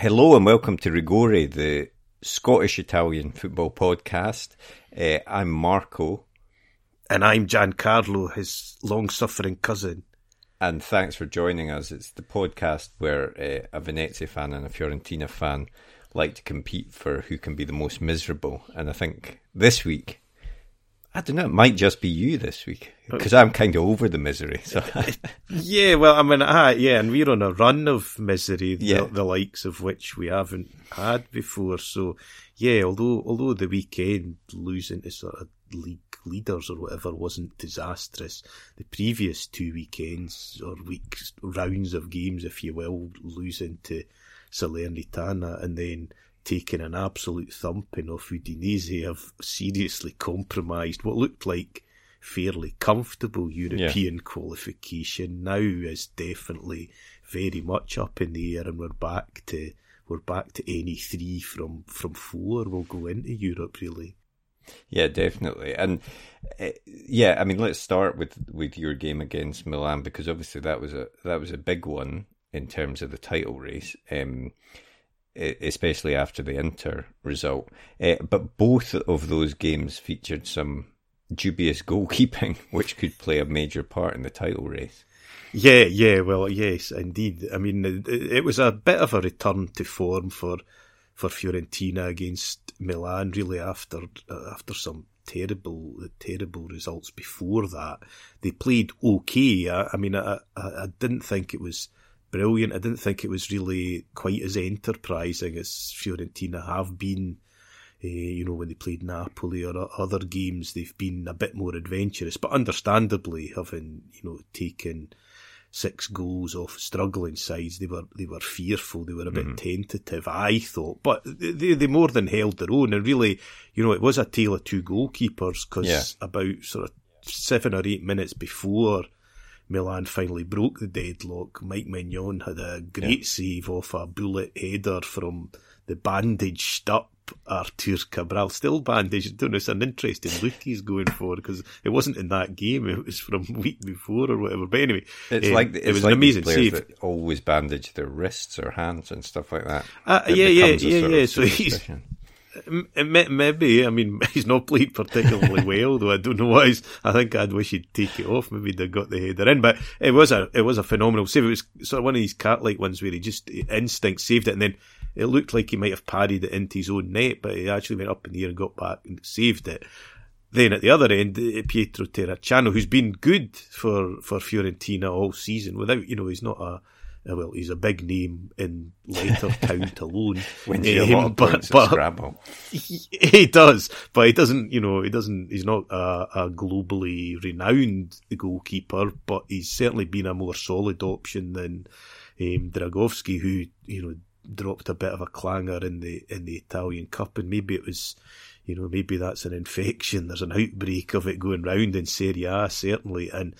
hello and welcome to Rigore, the Scottish Italian football podcast. Uh, I'm Marco. And I'm Giancarlo, his long suffering cousin. And thanks for joining us. It's the podcast where uh, a Venezia fan and a Fiorentina fan like to compete for who can be the most miserable. And I think this week I don't know. It might just be you this week because I'm kind of over the misery. So yeah, well, I mean, ah, yeah, and we're on a run of misery, the, yeah. the likes of which we haven't had before. So yeah, although although the weekend losing to sort of league leaders or whatever wasn't disastrous, the previous two weekends or weeks rounds of games, if you will, losing to Salernitana and then taken an absolute thumping of Udinese have seriously compromised what looked like fairly comfortable European yeah. qualification now is definitely very much up in the air and we're back to we're back to any three from from four will go into Europe really. Yeah, definitely. And uh, yeah, I mean let's start with with your game against Milan because obviously that was a that was a big one in terms of the title race. Um, especially after the Inter result. Uh, but both of those games featured some dubious goalkeeping, which could play a major part in the title race. Yeah, yeah, well, yes, indeed. I mean, it, was a bit of a return to form for for Fiorentina against Milan, really after uh, after some terrible terrible results before that. They played okay. I, I mean, I, I, I didn't think it was brilliant. I didn't think it was really quite as enterprising as Fiorentina have been. Uh, you know, when they played Napoli or other games, they've been a bit more adventurous, but understandably, having you know taken six goals off struggling sides, they were they were fearful. They were a bit mm-hmm. tentative, I thought, but they they more than held their own. And really, you know, it was a tale of two goalkeepers because yeah. about sort of seven or eight minutes before Milan finally broke the deadlock. Mike Maignan had a great yeah. save off a bullet header from the bandaged up Artur Cabral. Still bandaged. I don't know, it's an interesting look he's going for because it wasn't in that game. It was from week before or whatever. But anyway, it's uh, like, it's it was like an amazing save. That always bandage their wrists or hands and stuff like that. Uh, yeah, yeah, yeah, yeah. So he's, Maybe, I mean, he's not played particularly well, though I don't know why. I think I'd wish he'd take it off. Maybe they got the header in, but it was a it was a phenomenal save. It was sort of one of these cat-like ones where he just instinct saved it, and then it looked like he might have parried it into his own net, but he actually went up in the air and got back and saved it. Then at the other end, eh, Pietro Terracciano, who's been good for for Fiorentina all season, without you know, he's not a uh, well, he's a big name in lighter count alone. Wins you um, a lot of but. He, he, does, but he doesn't. You know, he doesn't. He's not a, a, globally renowned goalkeeper, but he's certainly been a more solid option than um, Dragowski, who you know dropped a bit of a clanger in the in the Italian Cup, and maybe it was. You know, maybe that's an infection. There's an outbreak of it going round in Serie A, certainly. And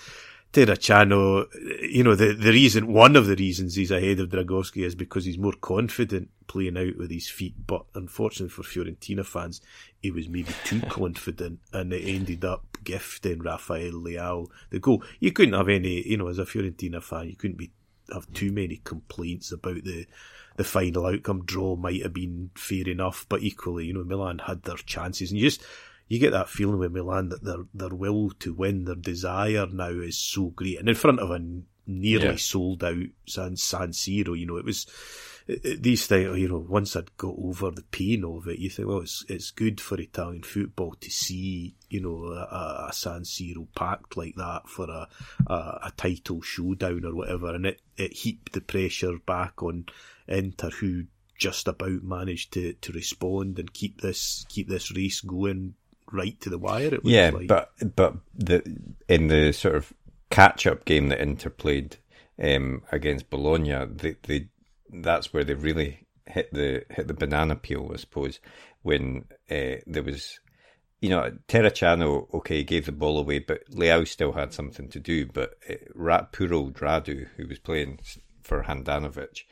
Terracciano, you know, the, the reason, one of the reasons he's ahead of Dragowski is because he's more confident playing out with his feet. But unfortunately for Fiorentina fans, he was maybe too confident and it ended up gifting Rafael Leao the goal. You couldn't have any, you know, as a Fiorentina fan, you couldn't be, have too many complaints about the, the final outcome. Draw might have been fair enough, but equally, you know, Milan had their chances and you just, you get that feeling with Milan that their their will to win, their desire now is so great, and in front of a nearly yeah. sold out San San Siro, you know, it was these things. You know, once I'd got over the pain of it, you think, well, it's it's good for Italian football to see, you know, a, a San Siro packed like that for a, a, a title showdown or whatever, and it it heaped the pressure back on Inter, who just about managed to, to respond and keep this keep this race going right to the wire. It yeah, like. but but the in the sort of catch up game that Inter played um, against Bologna, they, they that's where they really hit the hit the banana peel, I suppose, when uh, there was. You know, Terracciano, okay, gave the ball away, but Leao still had something to do. But uh, Puro Radu, who was playing for Handanovic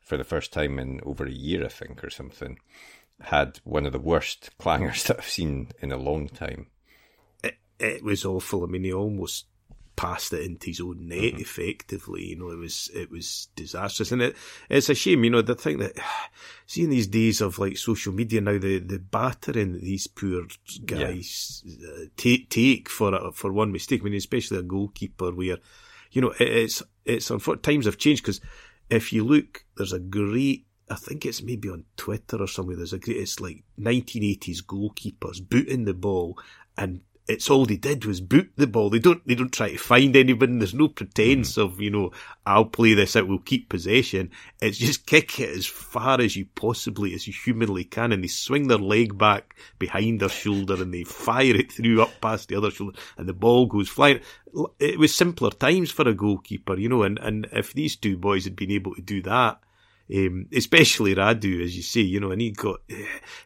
for the first time in over a year, I think, or something, had one of the worst clangers that I've seen in a long time. It, it was awful. I mean, he almost passed it into his own net mm-hmm. effectively. You know, it was it was disastrous, and it it's a shame. You know, the thing that seeing these days of like social media now, the the battering that these poor guys yeah. uh, take take for a, for one mistake. I mean, especially a goalkeeper where you know it, it's it's unfortunate times have changed because if you look, there's a great I think it's maybe on Twitter or somewhere. There's a great, it's like 1980s goalkeepers booting the ball and it's all they did was boot the ball. They don't they don't try to find anyone. There's no pretense mm. of you know I'll play this out. We'll keep possession. It's just kick it as far as you possibly as you humanly can, and they swing their leg back behind their shoulder and they fire it through up past the other shoulder, and the ball goes flying. It was simpler times for a goalkeeper, you know, and and if these two boys had been able to do that um, especially Radu, as you say, you know, and he got,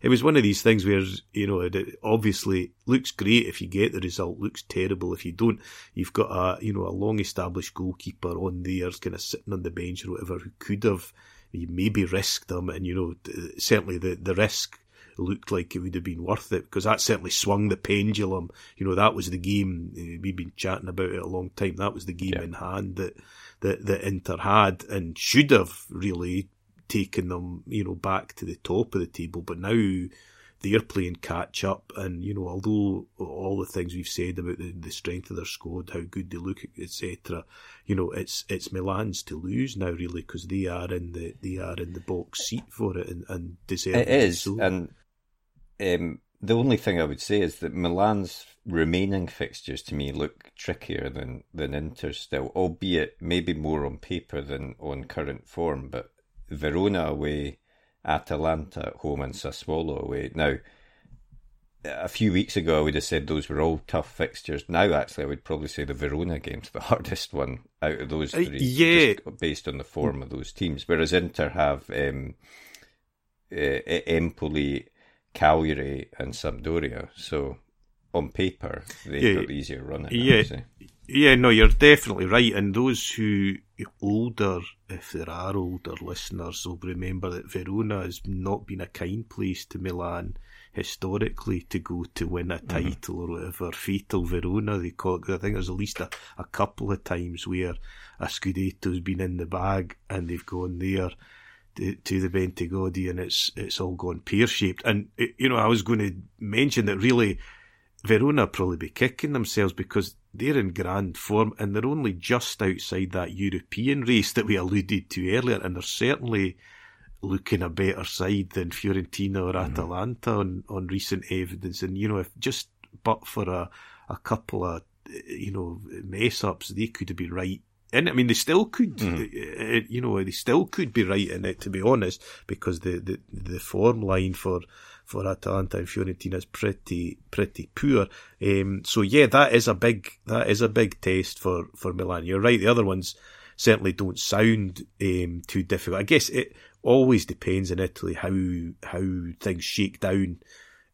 it was one of these things where, you know, it obviously looks great if you get the result, looks terrible if you don't. You've got a, you know, a long established goalkeeper on there, kind of sitting on the bench or whatever, who could have you maybe risked them, and, you know, certainly the, the risk looked like it would have been worth it because that certainly swung the pendulum. You know, that was the game uh, we've been chatting about it a long time. That was the game yeah. in hand that, that that Inter had and should have really taken them, you know, back to the top of the table. But now they're playing catch up, and you know, although all the things we've said about the, the strength of their squad, how good they look, etc., you know, it's it's Milan's to lose now, really, because they are in the they are in the box seat for it, and, and deserve it is. So. And um, the only thing I would say is that Milan's remaining fixtures to me look trickier than than Inter still, albeit maybe more on paper than on current form, but Verona away, Atalanta at home, and Sassuolo away. Now, a few weeks ago, I would have said those were all tough fixtures. Now, actually, I would probably say the Verona game's the hardest one out of those uh, three, uh, yeah. based on the form of those teams. Whereas Inter have um, uh, Empoli, Cagliari, and Sampdoria. So, on paper, they've yeah. got easier run. Yeah, yeah, no, you're definitely right. And those who older, if there are older listeners, will remember that Verona has not been a kind place to Milan historically to go to win a mm-hmm. title mm-hmm. or whatever. Fatal Verona, they call it. I think there's at least a, a couple of times where a Scudetto's been in the bag and they've gone there to, to the Bentegodi and it's it's all gone pear shaped. And you know, I was going to mention that really Verona probably be kicking themselves because they're in grand form and they're only just outside that European race that we alluded to earlier, and they're certainly looking a better side than Fiorentina or mm-hmm. Atalanta on, on recent evidence. And you know, if just but for a a couple of you know mess ups, they could have been right. And I mean, they still could, mm-hmm. you know, they still could be right in it, to be honest, because the, the, the form line for for Atalanta and Fiorentina is pretty pretty poor. Um, so yeah, that is a big that is a big test for for Milan. You're right. The other ones certainly don't sound um, too difficult. I guess it always depends in Italy how how things shake down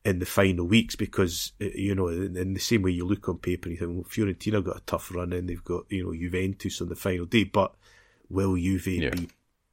in the final weeks because uh, you know in, the same way you look on paper and you think well, Fiorentina got a tough run in they've got you know Juventus on the final day but will Juve yeah. be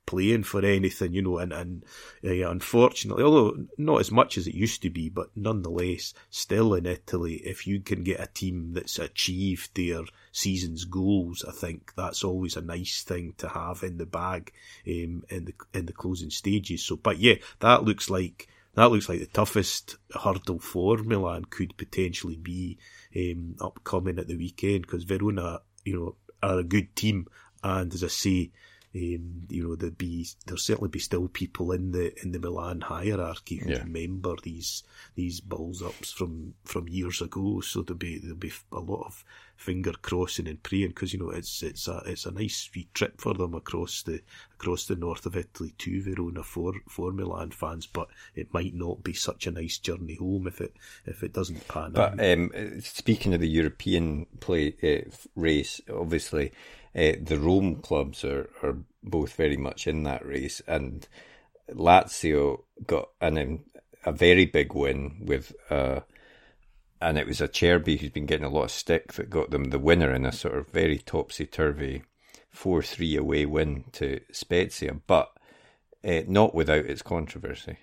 playing for anything, you know, and, and uh, unfortunately, although not as much as it used to be, but nonetheless, still in Italy, if you can get a team that's achieved their season's goals, I think that's always a nice thing to have in the bag um, in the in the closing stages. So, but yeah, that looks like that looks like the toughest hurdle for Milan could potentially be um, upcoming at the weekend because Verona, you know, are a good team, and as I say, um, you know, there be there'll certainly be still people in the in the Milan hierarchy who yeah. remember these these balls ups from from years ago. So there'll be there'll be a lot of finger crossing and praying because you know it's it's a it's a nice sweet trip for them across the across the north of Italy to Verona for for Milan fans, but it might not be such a nice journey home if it if it doesn't pan but, out. But um, speaking of the European play uh, race, obviously uh, the Rome clubs are, are both very much in that race, and Lazio got an a very big win with, uh, and it was Acerbi who's been getting a lot of stick that got them the winner in a sort of very topsy turvy four three away win to Spezia, but uh, not without its controversy.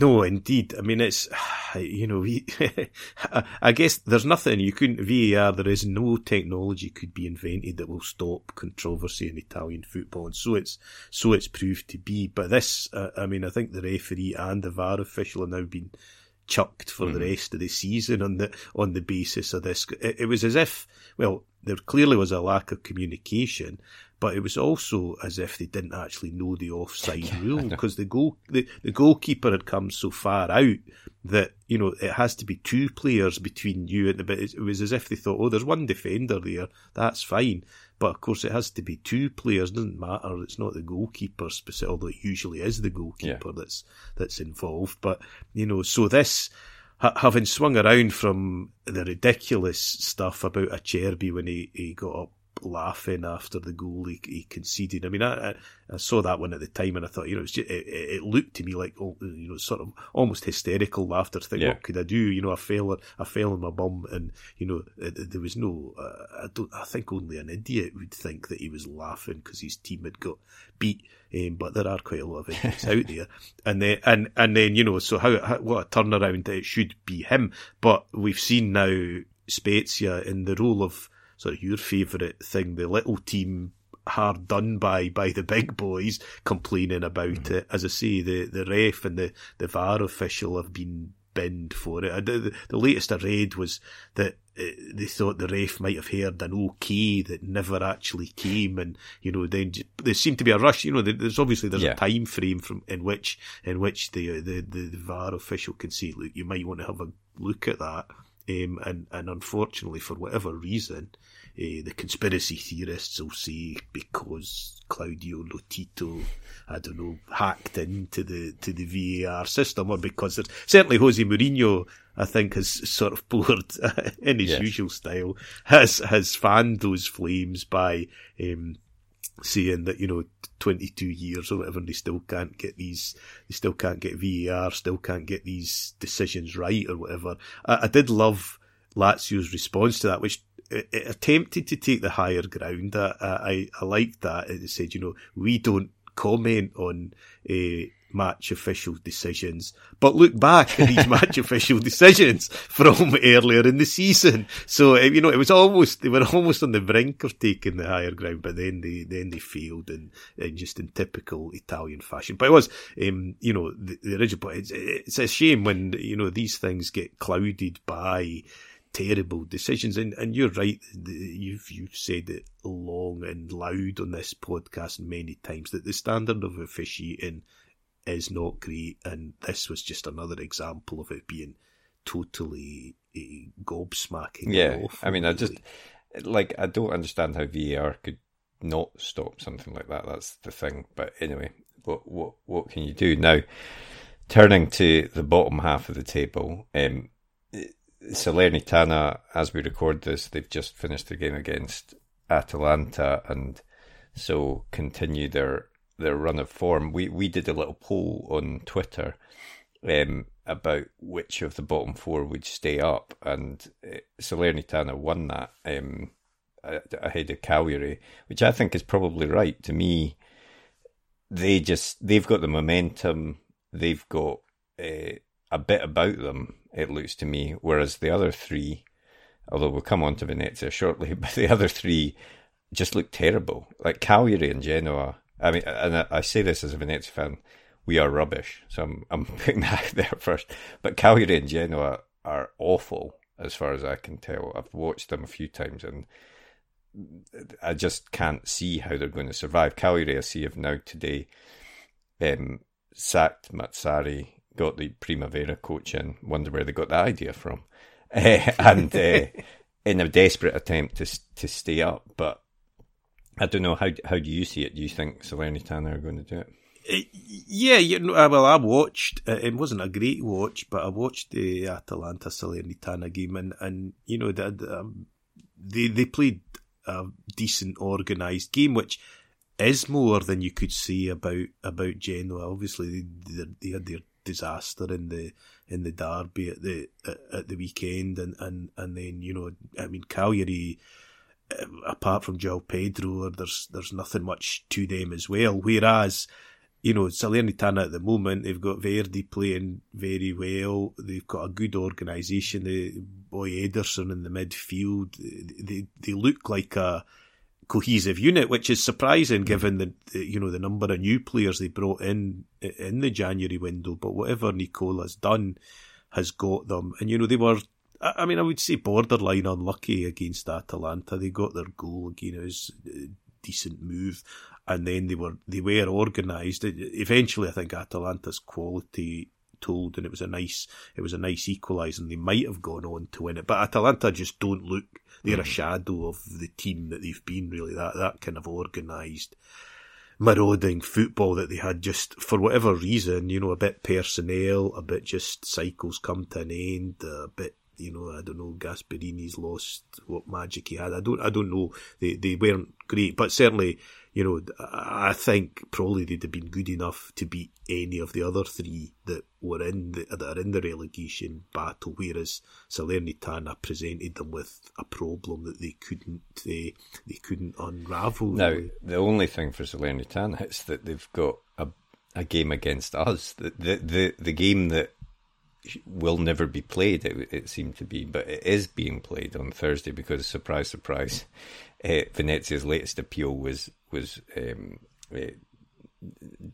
No, indeed. I mean, it's, you know, we, I guess there's nothing you couldn't, VAR, there is no technology could be invented that will stop controversy in Italian football. And so it's, so it's proved to be. But this, uh, I mean, I think the referee and the VAR official have now been chucked for mm. the rest of the season on the, on the basis of this. It, it was as if, well, there clearly was a lack of communication, but it was also as if they didn't actually know the offside yeah, rule because the goal the, the goalkeeper had come so far out that you know it has to be two players between you and the bit. It was as if they thought, oh, there's one defender there, that's fine. But of course, it has to be two players. Doesn't matter. It's not the goalkeeper, although it usually is the goalkeeper yeah. that's that's involved. But you know, so this having swung around from the ridiculous stuff about Acerbi when he, he got up laughing after the goal he, he conceded. I mean, I, I, saw that one at the time and I thought, you know, it, just, it, it, looked to me like, oh, you know, sort of almost hysterical laughter. Think, yeah. what could I do? You know, I fell, I fell on my bum, and you know, there was no. Uh, I don't. I think only an idiot would think that he was laughing because his team had got beat. Um, but there are quite a lot of idiots out there, and then and and then you know, so how, how what a turnaround it should be him. But we've seen now Spezia in the role of sort of your favourite thing, the little team hard done by by the big boys complaining about mm-hmm. it. As I say, the, the ref and the, the VAR official have been binned for it. The, the latest I read was that uh, they thought the ref might have heard an okay that never actually came, and you know, then there seemed to be a rush. You know, there's obviously there's yeah. a time frame from in which in which the, the the VAR official can say, look, you might want to have a look at that. Um, and, and unfortunately, for whatever reason, uh, the conspiracy theorists will say because Claudio Lotito, I don't know, hacked into the to the VAR system, or because there's certainly Jose Mourinho, I think, has sort of poured in his yes. usual style, has has fanned those flames by um, saying that you know 22 years or whatever and they still can't get these they still can't get VAR still can't get these decisions right or whatever I, I did love Lazio's response to that which it, it attempted to take the higher ground I I, I liked that it said you know we don't comment on uh, match official decisions, but look back at these match official decisions from earlier in the season. So eh, you know, it was almost they were almost on the brink of taking the higher ground, but then they then they failed in, in just in typical Italian fashion. But it was, um, you know, the, the original. But it's, it's a shame when you know these things get clouded by terrible decisions. And, and you're right. You've, you've said it long and loud on this podcast many times that the standard of officiating is not great, and this was just another example of it being totally uh, gobsmacking. Yeah, awful, I mean, I just like I don't understand how VAR could not stop something like that. That's the thing. But anyway, what what what can you do now? Turning to the bottom half of the table, um, Salernitana, as we record this, they've just finished the game against Atalanta, and so continue their their run of form. We we did a little poll on Twitter um, about which of the bottom four would stay up, and uh, Salernitana won that um, ahead of Cagliari, which I think is probably right. To me, they just they've got the momentum, they've got uh, a bit about them. It looks to me, whereas the other three, although we'll come on to Venezia shortly, but the other three just look terrible. Like Cagliari and Genoa I mean, and I say this as a Venezia fan, we are rubbish. So I'm, I'm putting that there first. But Cagliari and Genoa are awful, as far as I can tell. I've watched them a few times and I just can't see how they're going to survive. Cagliari, I see, have now today um, sacked Mazzarri, got the Primavera coach in, wonder where they got that idea from. Uh, and uh, in a desperate attempt to to stay up, but I don't know how how do you see it? Do you think Salernitana are going to do it? Uh, yeah, you know, well, I watched. It wasn't a great watch, but I watched the Atalanta Salernitana game, and, and you know, they, um, they they played a decent organised game, which is more than you could say about about Genoa. Obviously, they, they had their disaster in the in the derby at the at, the weekend, and, and and then you know, I mean, Cagliari eh, apart from João Pedro, there's there's nothing much to them as well. Whereas you know, Salernitana at the moment, they've got Verdi playing very well. They've got a good organisation. The boy Ederson in the midfield, they they look like a cohesive unit, which is surprising given the, you know the number of new players they brought in in the January window. But whatever Nicola's done has got them, and you know they were. I mean, I would say borderline unlucky against Atalanta. They got their goal again. It was a decent move and then they were they were organised. Eventually, I think Atalanta's quality told, and it was a nice it was a nice equaliser, and they might have gone on to win it. But Atalanta just don't look they're mm. a shadow of the team that they've been. Really, that that kind of organised marauding football that they had just for whatever reason, you know, a bit personnel, a bit just cycles come to an end, a bit you know, I don't know, Gasperini's lost what magic he had. I don't, I don't know. They, they weren't great, but certainly you know, I think probably they'd have been good enough to beat any of the other three that were in the, that are in the relegation battle, whereas Salernitana presented them with a problem that they couldn't they, they couldn't unravel. Now, really. the only thing for Salernitana is that they've got a, a game against us. The, the the the game that will never be played. It, it seemed to be, but it is being played on Thursday because surprise, surprise, uh, Venezia's latest appeal was was um, uh,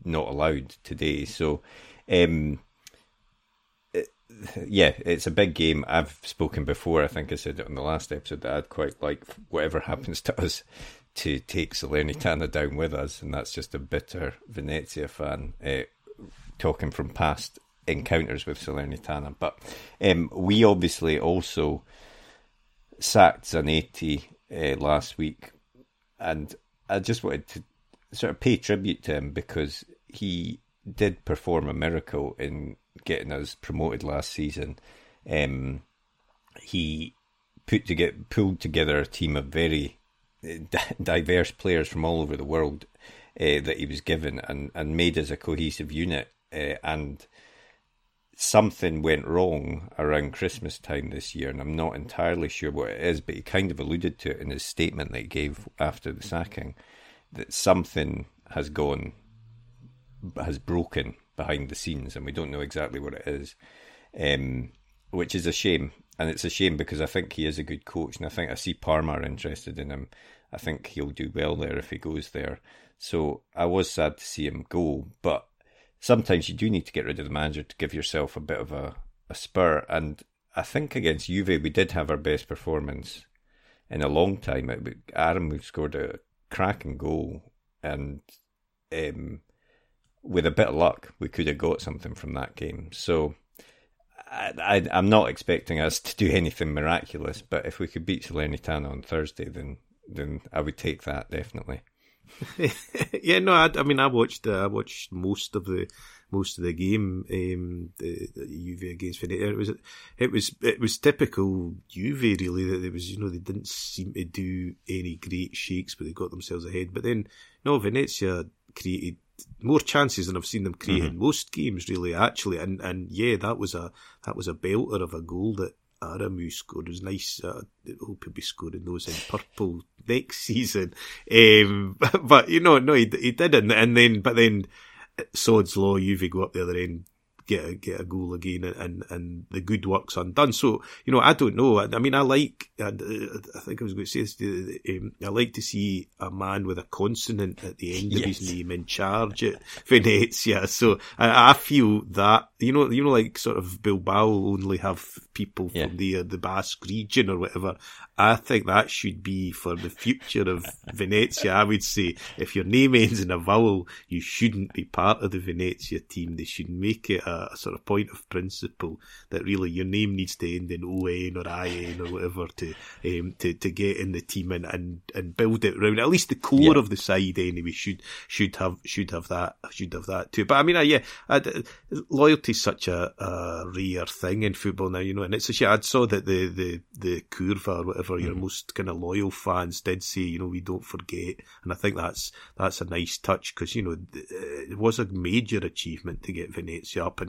not allowed today. So, um, it, yeah, it's a big game. I've spoken before. I think I said it on the last episode that I'd quite like whatever happens to us to take Salernitana down with us, and that's just a bitter Venezia fan uh, talking from past encounters with Salernitana. But um, we obviously also sacked Zanetti uh, last week, and I just wanted to sort of pay tribute to him because he did perform a miracle in getting us promoted last season. Um, he put to get pulled together a team of very uh, diverse players from all over the world uh, that he was given and, and made as a cohesive unit. Uh, and something went wrong around Christmas time this year, and I'm not entirely sure what it is, but he kind of alluded to it in his statement that he gave after the sacking that something has gone, has broken behind the scenes, and we don't know exactly what it is, um, which is a shame. And it's a shame because I think he is a good coach, and I think I see Parma interested in him. I think he'll do well there if he goes there. So I was sad to see him go, but sometimes you do need to get rid of the manager to give yourself a bit of a, a spur. And I think against Juve, we did have our best performance in a long time. Aramu scored a cracking goal, and um, with a bit of luck, we could have got something from that game. So I, am not expecting us to do anything miraculous, but if we could beat Salernitana on Thursday, then then I would take that definitely. yeah, no, I, I, mean, I watched uh, I watched most of the most of the game, um, the, the Juve against Venezia. It was it was it was typical Juve really that it was you know they didn't seem to do any great shakes, but they got themselves ahead. But then no, Venezia created more chances than I've seen them create mm-hmm. in most games, really. Actually, and and yeah, that was a that was a belter of a goal that Aramu scored. It was nice. Uh, I hope he'll be scoring those in purple next season. Um, but you know, no, he, he didn't. And then, but then, Sod's Law, Juve go up the other end, get a, get a goal again and, and the good work's undone. So, you know, I don't know. I, I mean, I like, I, I, think I was going to say this, um, I like to see a man with a consonant at the end yes. of his name in charge at Venezia. So I, I, feel that, you know, you know, like sort of Bilbao only have people yeah. from the, uh, the Basque region or whatever. I think that should be for the future of Venezia. I would say if your name ends in a vowel, you shouldn't be part of the Venezia team. They should make it a, a sort of point of principle that really your name needs to end in ON or IN or whatever to um, to to get in the team and, and, and build it around at least the core yeah. of the side anyway should should have should have that should have that too. But I mean, uh, yeah, loyalty is such a, a rare thing in football now. You know, and it's a shame. I saw that the the the curva or whatever mm. your mm-hmm. most kind of loyal fans did say, you know, we don't forget, and I think that's that's a nice touch because you know it was a major achievement to get Venezia up,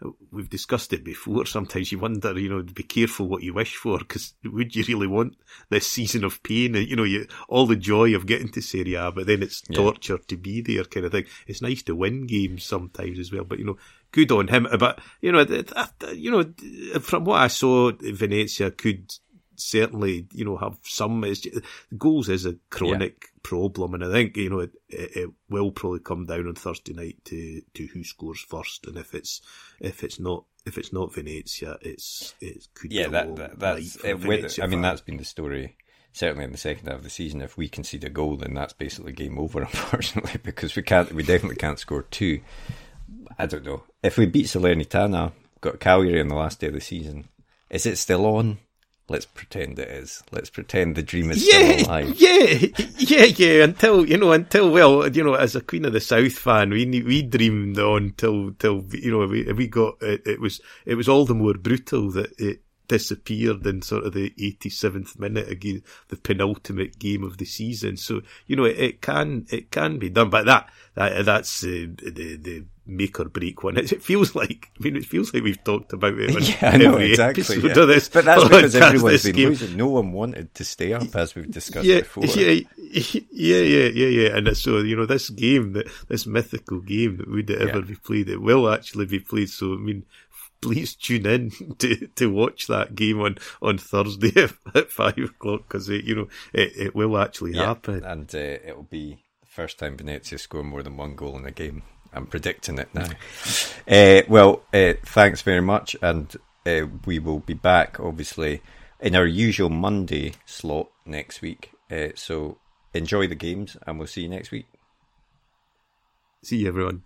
and uh, we've discussed it before. Sometimes you wonder, you know, be careful what you wish for because would you really want this season of pain? You know, you all the joy of getting to Serie A, but then it's yeah. torture to be there, kind of thing. It's nice to win games sometimes as well, but you know good on him. But you know, you know, from what I saw, Venezia could certainly, you know, have some. goals is a chronic yeah. Problem, and I think you know it, it, will probably come down on Thursday night to to who scores first, and if it's if it's not if it's not Venezia, it's it could yeah that, that that's it, I mean that's been the story. Certainly in the second half of the season, if we concede a goal, then that's basically game over. Unfortunately, because we can't, we definitely can't score two. I don't know. If we beat Salernitana, got Cagliari on the last day of the season, is it still on? Let's pretend it is. Let's pretend the dream is yeah, still alive. Yeah, yeah, yeah. Until you know, until well, you know, as a Queen of the South fan, we we dreamed on till till you know we we got it, it was it was all the more brutal that it disappeared in sort of the 87th minute again, the penultimate game of the season. So you know, it, it can it can be done, but that that that's uh, the the make or break one. It feels like, I mean, it feels like we've talked about it on yeah, every know, exactly, yeah. of this. But that's because everyone's been game. losing. No one wanted to stay up, as we've discussed yeah, before. Yeah, yeah, yeah, yeah, yeah. And so, you know, this game, that this mythical game that would ever yeah. be played, it will actually be played. So, I mean, please tune in to, to watch that game on, on Thursday at five o'clock because, you know, it, it will actually yeah, happen. And uh, it'll be the first time Venezia score more than one goal in a game. I'm predicting it now. uh, well, uh, thanks very much, and uh, we will be back, obviously, in our usual Monday slot next week. Uh, so enjoy the games, and we'll see you next week. See you, everyone.